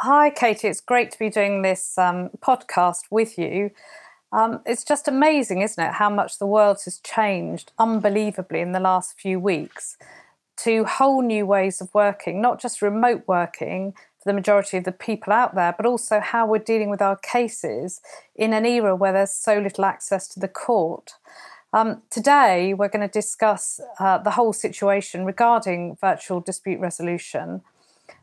Hi, Katie. It's great to be doing this um, podcast with you. Um, it's just amazing, isn't it, how much the world has changed unbelievably in the last few weeks to whole new ways of working, not just remote working for the majority of the people out there, but also how we're dealing with our cases in an era where there's so little access to the court. Um, today, we're going to discuss uh, the whole situation regarding virtual dispute resolution.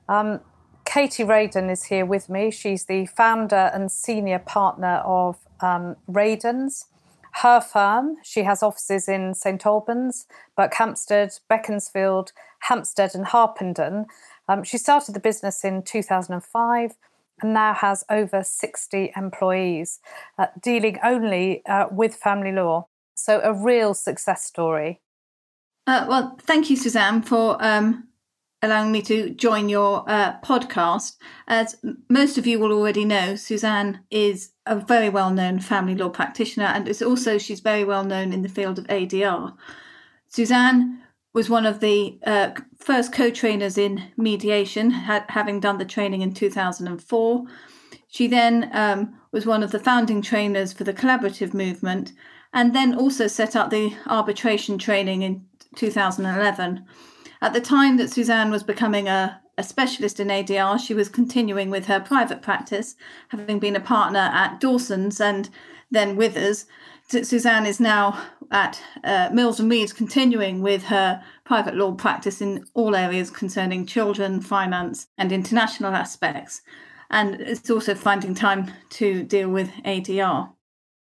Um, Katie Radon is here with me. She's the founder and senior partner of um. Her firm, she has offices in St Albans, Berkhamsted, Beaconsfield, Hampstead, and Harpenden. Um, she started the business in 2005 and now has over 60 employees, uh, dealing only uh, with family law. So, a real success story. Uh, well, thank you, Suzanne, for um, allowing me to join your uh, podcast. As most of you will already know, Suzanne is a very well known family law practitioner, and it's also she's very well known in the field of ADR. Suzanne was one of the uh, first co trainers in mediation, having done the training in 2004. She then um, was one of the founding trainers for the collaborative movement, and then also set up the arbitration training in 2011. At the time that Suzanne was becoming a, a specialist in ADR, she was continuing with her private practice, having been a partner at Dawson's and then Withers. Suzanne is now at uh, Mills and Reeves, continuing with her private law practice in all areas concerning children, finance, and international aspects. And it's also finding time to deal with ADR.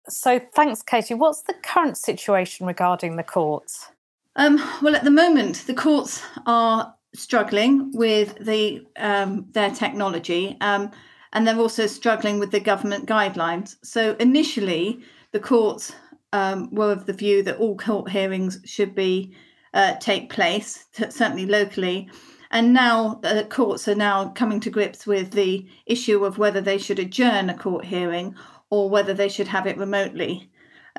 So, thanks, Katie. What's the current situation regarding the courts? Um, well, at the moment, the courts are struggling with the um, their technology, um, and they're also struggling with the government guidelines. So initially, the courts um, were of the view that all court hearings should be uh, take place, t- certainly locally. And now the courts are now coming to grips with the issue of whether they should adjourn a court hearing or whether they should have it remotely.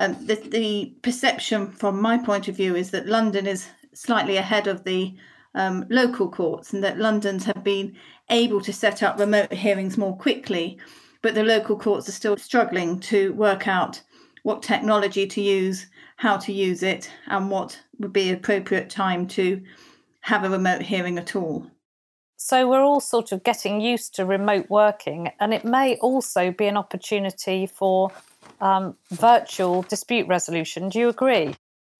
Um, the, the, perception from my point of view is that London is slightly ahead of the um, local courts and that London's have been able to set up remote hearings more quickly, but the local courts are still struggling to work out what technology to use, how to use it, and what would be appropriate time to have a remote hearing at all. So we're all sort of getting used to remote working, and it may also be an opportunity for um, virtual dispute resolution. Do you agree?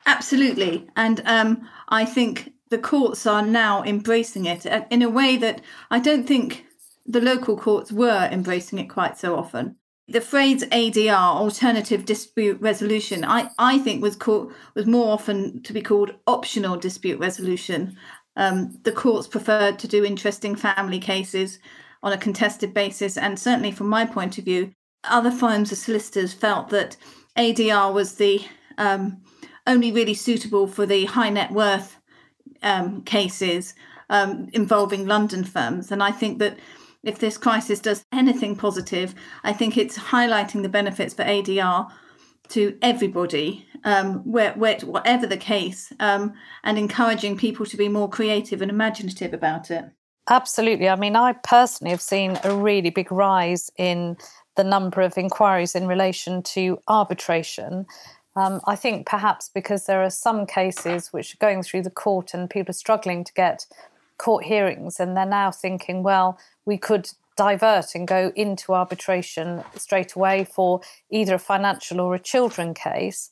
Absolutely. And um, I think the courts are now embracing it uh, in a way that I don't think the local courts were embracing it quite so often. The phrase ADR, alternative dispute resolution, I, I think was called was more often to be called optional dispute resolution. Um, the courts preferred to do interesting family cases on a contested basis, and certainly from my point of view, other firms of solicitors felt that ADR was the um, only really suitable for the high net worth um, cases um, involving London firms. And I think that if this crisis does anything positive, I think it's highlighting the benefits for ADR to everybody, um, where, where, whatever the case, um, and encouraging people to be more creative and imaginative about it. Absolutely. I mean, I personally have seen a really big rise in the number of inquiries in relation to arbitration. Um, I think perhaps because there are some cases which are going through the court and people are struggling to get court hearings, and they're now thinking, well, we could divert and go into arbitration straight away for either a financial or a children case.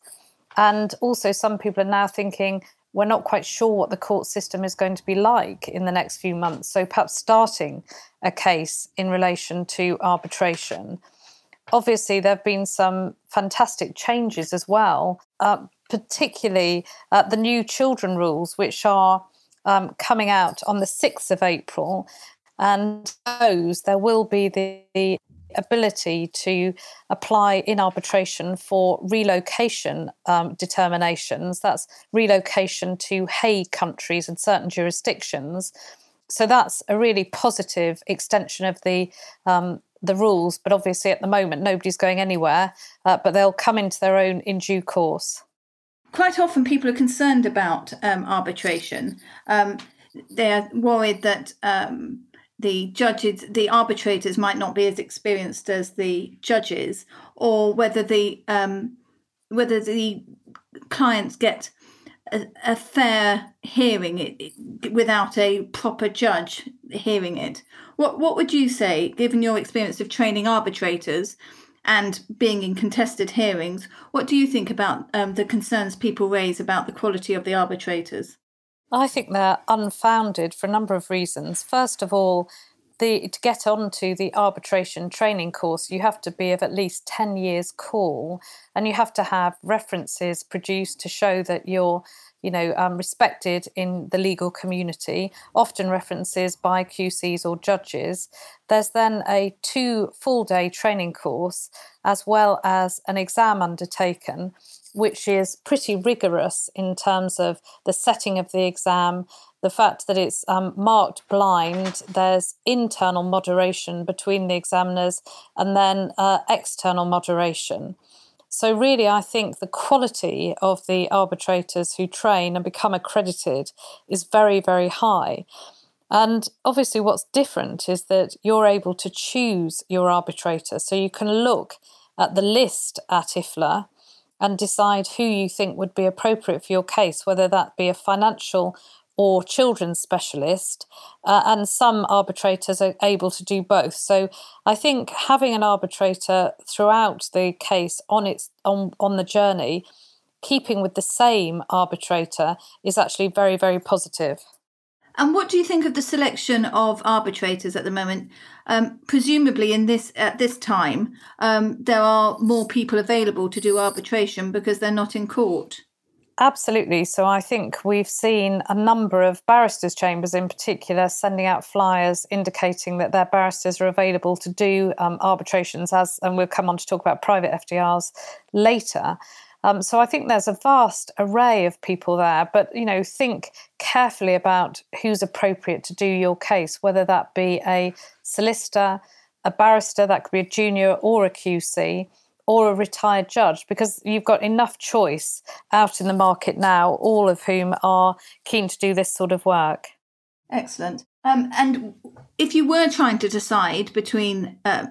And also, some people are now thinking, we're not quite sure what the court system is going to be like in the next few months. So perhaps starting a case in relation to arbitration. Obviously, there have been some fantastic changes as well, uh, particularly uh, the new children rules, which are um, coming out on the 6th of April. And those, there will be the, the ability to apply in arbitration for relocation um, determinations. That's relocation to Hague countries and certain jurisdictions. So that's a really positive extension of the um, the rules. But obviously, at the moment, nobody's going anywhere. Uh, but they'll come into their own in due course. Quite often, people are concerned about um, arbitration. Um, they're worried that um, the judges, the arbitrators might not be as experienced as the judges, or whether the um, whether the clients get a, fair hearing it, without a proper judge hearing it. What what would you say, given your experience of training arbitrators and being in contested hearings? What do you think about um, the concerns people raise about the quality of the arbitrators? I think they're unfounded for a number of reasons. First of all, the, to get onto the arbitration training course, you have to be of at least 10 years call and you have to have references produced to show that you're you know um, respected in the legal community often references by qcs or judges. There's then a two full day training course as well as an exam undertaken which is pretty rigorous in terms of the setting of the exam, the fact that it's um, marked blind, there's internal moderation between the examiners, and then uh, external moderation. So, really, I think the quality of the arbitrators who train and become accredited is very, very high. And obviously, what's different is that you're able to choose your arbitrator. So, you can look at the list at IFLA and decide who you think would be appropriate for your case, whether that be a financial or children's specialist, uh, and some arbitrators are able to do both. So I think having an arbitrator throughout the case on its on on the journey, keeping with the same arbitrator is actually very very positive. And what do you think of the selection of arbitrators at the moment? Um, presumably, in this at this time, um, there are more people available to do arbitration because they're not in court. Absolutely. So I think we've seen a number of barristers' chambers, in particular, sending out flyers indicating that their barristers are available to do um, arbitrations. As and we'll come on to talk about private FDRs later. Um, so I think there's a vast array of people there, but you know, think carefully about who's appropriate to do your case, whether that be a solicitor, a barrister, that could be a junior or a QC, or a retired judge, because you've got enough choice out in the market now, all of whom are keen to do this sort of work. Excellent. Um, and if you were trying to decide between uh,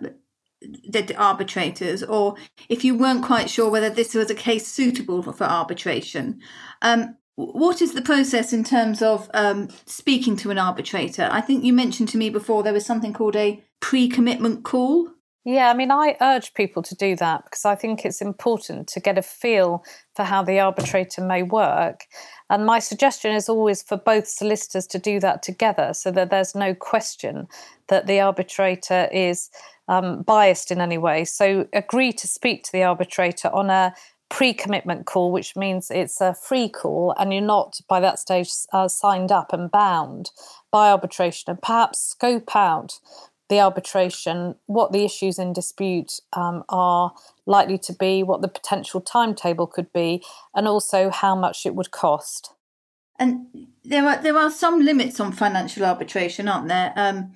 the arbitrators, or if you weren't quite sure whether this was a case suitable for, for arbitration. Um, what is the process in terms of um, speaking to an arbitrator? I think you mentioned to me before there was something called a pre commitment call. Yeah, I mean, I urge people to do that because I think it's important to get a feel for how the arbitrator may work. And my suggestion is always for both solicitors to do that together so that there's no question that the arbitrator is um, biased in any way. So agree to speak to the arbitrator on a pre commitment call, which means it's a free call and you're not by that stage uh, signed up and bound by arbitration, and perhaps scope out the arbitration, what the issues in dispute um, are likely to be, what the potential timetable could be, and also how much it would cost. And there are there are some limits on financial arbitration, aren't there? Um,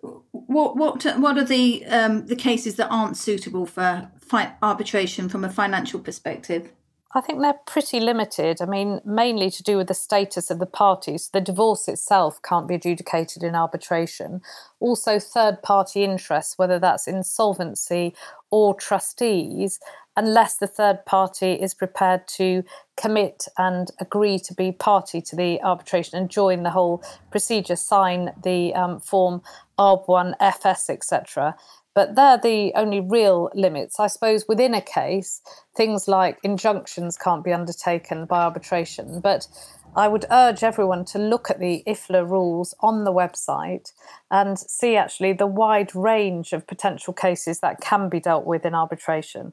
what what what are the um, the cases that aren't suitable for fi- arbitration from a financial perspective? I think they're pretty limited. I mean, mainly to do with the status of the parties. The divorce itself can't be adjudicated in arbitration. Also, third party interests, whether that's insolvency or trustees, unless the third party is prepared to commit and agree to be party to the arbitration and join the whole procedure, sign the um, form ARB1, FS, etc. But they're the only real limits. I suppose within a case, things like injunctions can't be undertaken by arbitration. But I would urge everyone to look at the IFLA rules on the website and see actually the wide range of potential cases that can be dealt with in arbitration.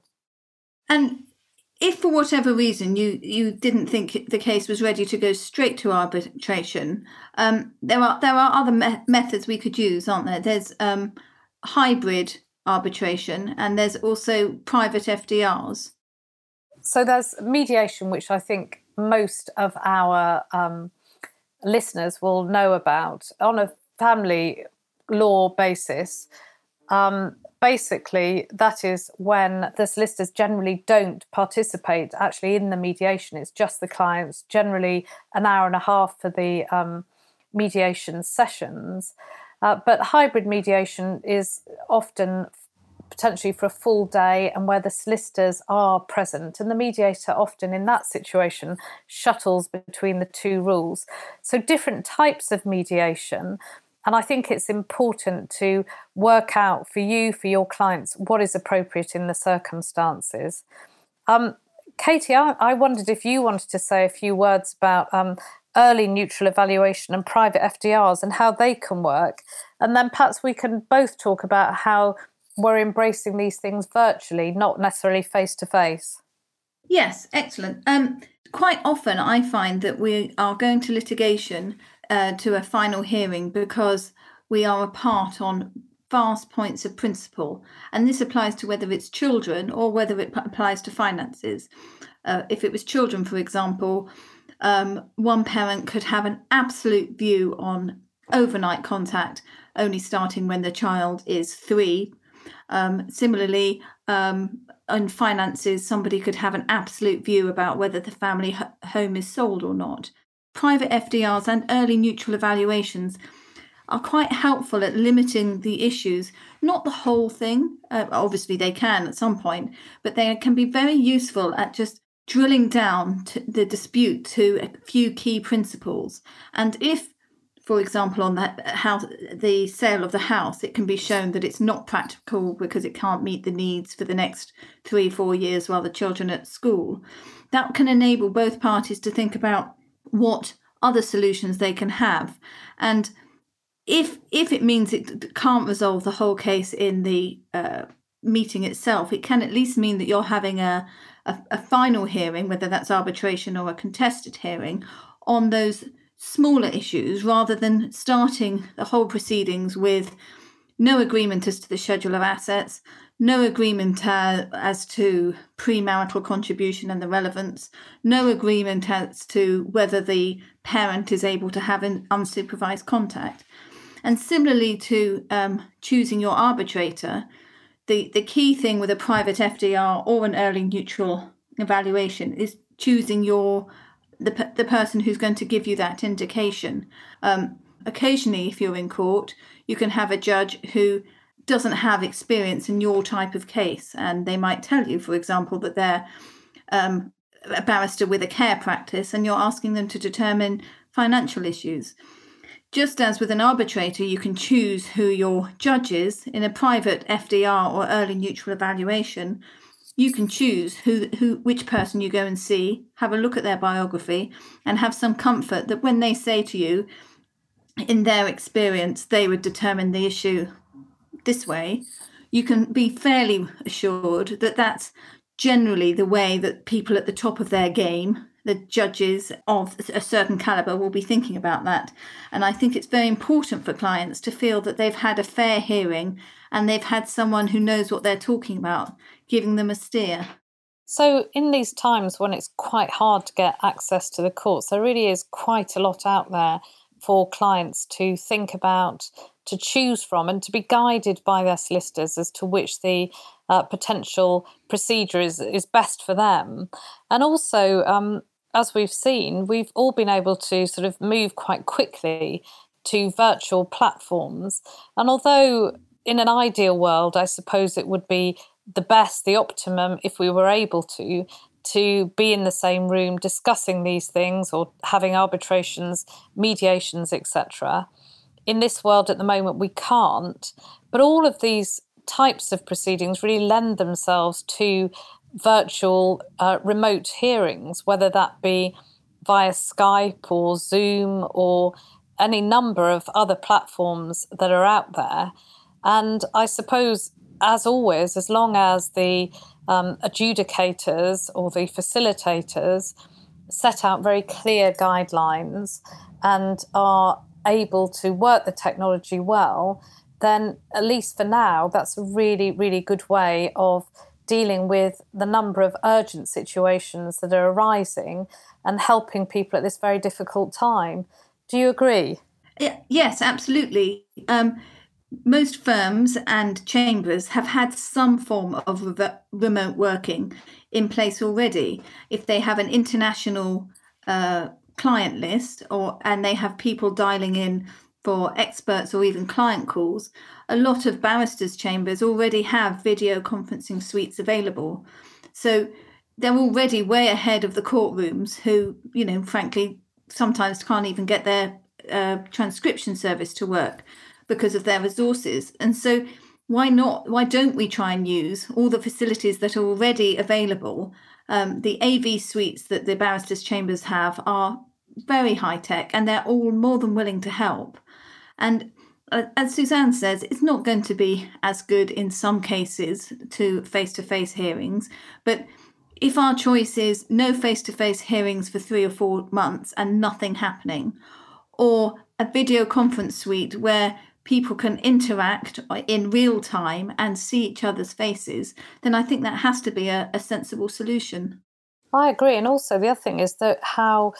And if for whatever reason you you didn't think the case was ready to go straight to arbitration, um, there are there are other me- methods we could use, aren't there? There's um, hybrid arbitration, and there's also private FDRs. So there's mediation, which I think most of our um, listeners will know about on a family law basis. Um, basically, that is when the solicitors generally don't participate actually in the mediation. It's just the clients, generally an hour and a half for the um, mediation sessions. Uh, but hybrid mediation is often potentially for a full day and where the solicitors are present. And the mediator often in that situation shuttles between the two rules. So, different types of mediation. And I think it's important to work out for you, for your clients, what is appropriate in the circumstances. Um, Katie, I, I, wondered if you wanted to say a few words about um, early neutral evaluation and private FDRs and how they can work. And then perhaps we can both talk about how we're embracing these things virtually, not necessarily face to face. Yes, excellent. Um, quite often I find that we are going to litigation uh, to a final hearing because we are apart on vast points of principle. And this applies to whether it's children or whether it p- applies to finances. Uh, if it was children, for example, um, one parent could have an absolute view on overnight contact only starting when the child is three. Um, similarly, um, on finances, somebody could have an absolute view about whether the family home is sold or not. Private FDRs and early neutral evaluations are quite helpful at limiting the issues. Not the whole thing, uh, obviously, they can at some point, but they can be very useful at just drilling down the dispute to a few key principles. And if, for example, on the house, the sale of the house, it can be shown that it's not practical because it can't meet the needs for the next three, four years while the children are at school, that can enable both parties to think about what other solutions they can have. And if if it means it can't resolve the whole case in the uh, meeting itself, it can at least mean that you're having a a, a final hearing, whether that's arbitration or a contested hearing, on those smaller issues rather than starting the whole proceedings with no agreement as to the schedule of assets, no agreement uh, as to premarital contribution and the relevance, no agreement as to whether the parent is able to have an unsupervised contact. And similarly to um, choosing your arbitrator, the, the key thing with a private FDR or an early neutral evaluation is choosing your the, the person who's going to give you that indication. Um, occasionally, if you're in court, you can have a judge who doesn't have experience in your type of case, and they might tell you, for example, that they're um, a barrister with a care practice, and you're asking them to determine financial issues. Just as with an arbitrator, you can choose who your judge is in a private FDR or early neutral evaluation. You can choose who, who, which person you go and see, have a look at their biography, and have some comfort that when they say to you, in their experience, they would determine the issue this way, you can be fairly assured that that's generally the way that people at the top of their game the judges of a certain caliber will be thinking about that. And I think it's very important for clients to feel that they've had a fair hearing and they've had someone who knows what they're talking about giving them a steer. So, in these times when it's quite hard to get access to the courts, there really is quite a lot out there for clients to think about, to choose from, and to be guided by their solicitors as to which the uh, potential procedure is, is best for them. And also, um, as we've seen, we've all been able to sort of move quite quickly to virtual platforms. And although in an ideal world, I suppose it would be the best, the optimum, if we were able to, to be in the same room discussing these things or having arbitrations, mediations, etc. In this world at the moment, we can't. But all of these types of proceedings really lend themselves to virtual uh, remote hearings, whether that be via Skype or Zoom or any number of other platforms that are out there. And I suppose, as always, as long as the um, adjudicators or the facilitators set out very clear guidelines and are able to work the technology well, then at least for now, that's a really, really good way of dealing with the number of urgent situations that are arising and helping people at this very difficult time. Do you agree? Yes, absolutely. Um, most firms and chambers have had some form of re- remote working in place already. If they have an international uh, client list or and they have people dialing in for experts or even client calls, a lot of barristers' chambers already have video conferencing suites available. So they're already way ahead of the courtrooms who, you know, frankly, sometimes can't even get their uh, transcription service to work because of their resources. And so why not? Why don't we try and use all the facilities that are already available? Um, the AV suites that the barristers' chambers have are very high tech and they're all more than willing to help. And uh, as Suzanne says, it's not going to be as good in some cases to face to face hearings, but if our choice is no face to face hearings for three or four months and nothing happening, or a video conference suite where people can interact in real time and see each other's faces, then I think that has to be a, a sensible solution. I agree. And also, the other thing is that how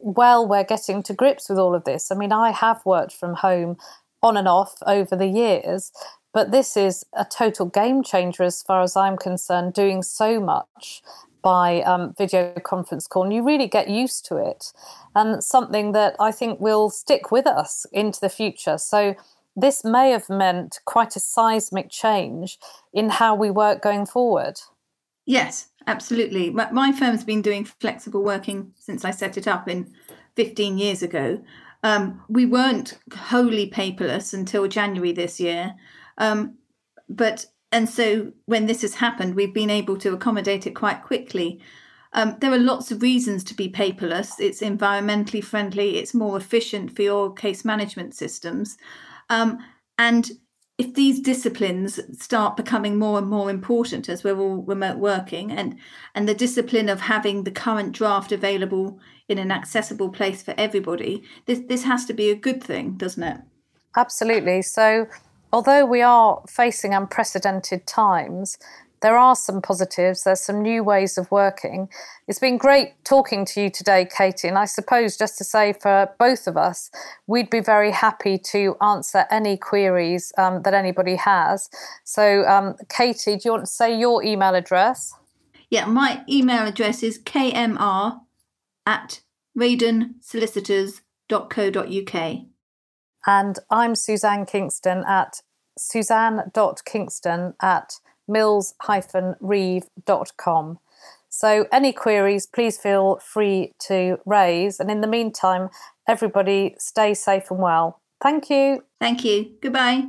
well we're getting to grips with all of this. I mean, I have worked from home on and off over the years, but this is a total game changer as far as I'm concerned, doing so much by um, video conference call, and you really get used to it, and something that I think will stick with us into the future. So, this may have meant quite a seismic change in how we work going forward. Yes, absolutely. My, my firm's been doing flexible working since I set it up in 15 years ago. Um, we weren't wholly paperless until January this year. Um, but and so when this has happened, we've been able to accommodate it quite quickly. Um, there are lots of reasons to be paperless. It's environmentally friendly. It's more efficient for your case management systems. Um, and if these disciplines start becoming more and more important as we're all remote working and and the discipline of having the current draft available in an accessible place for everybody this this has to be a good thing doesn't it? Absolutely. So although we are facing unprecedented times there are some positives. There's some new ways of working. It's been great talking to you today, Katie. And I suppose just to say for both of us, we'd be very happy to answer any queries um, that anybody has. So, um, Katie, do you want to say your email address? Yeah, my email address is kmr at radonsolicitors.co.uk. And I'm Suzanne Kingston at suzanne.kingston at mills-reeve.com. So, any queries, please feel free to raise. And in the meantime, everybody stay safe and well. Thank you. Thank you. Goodbye.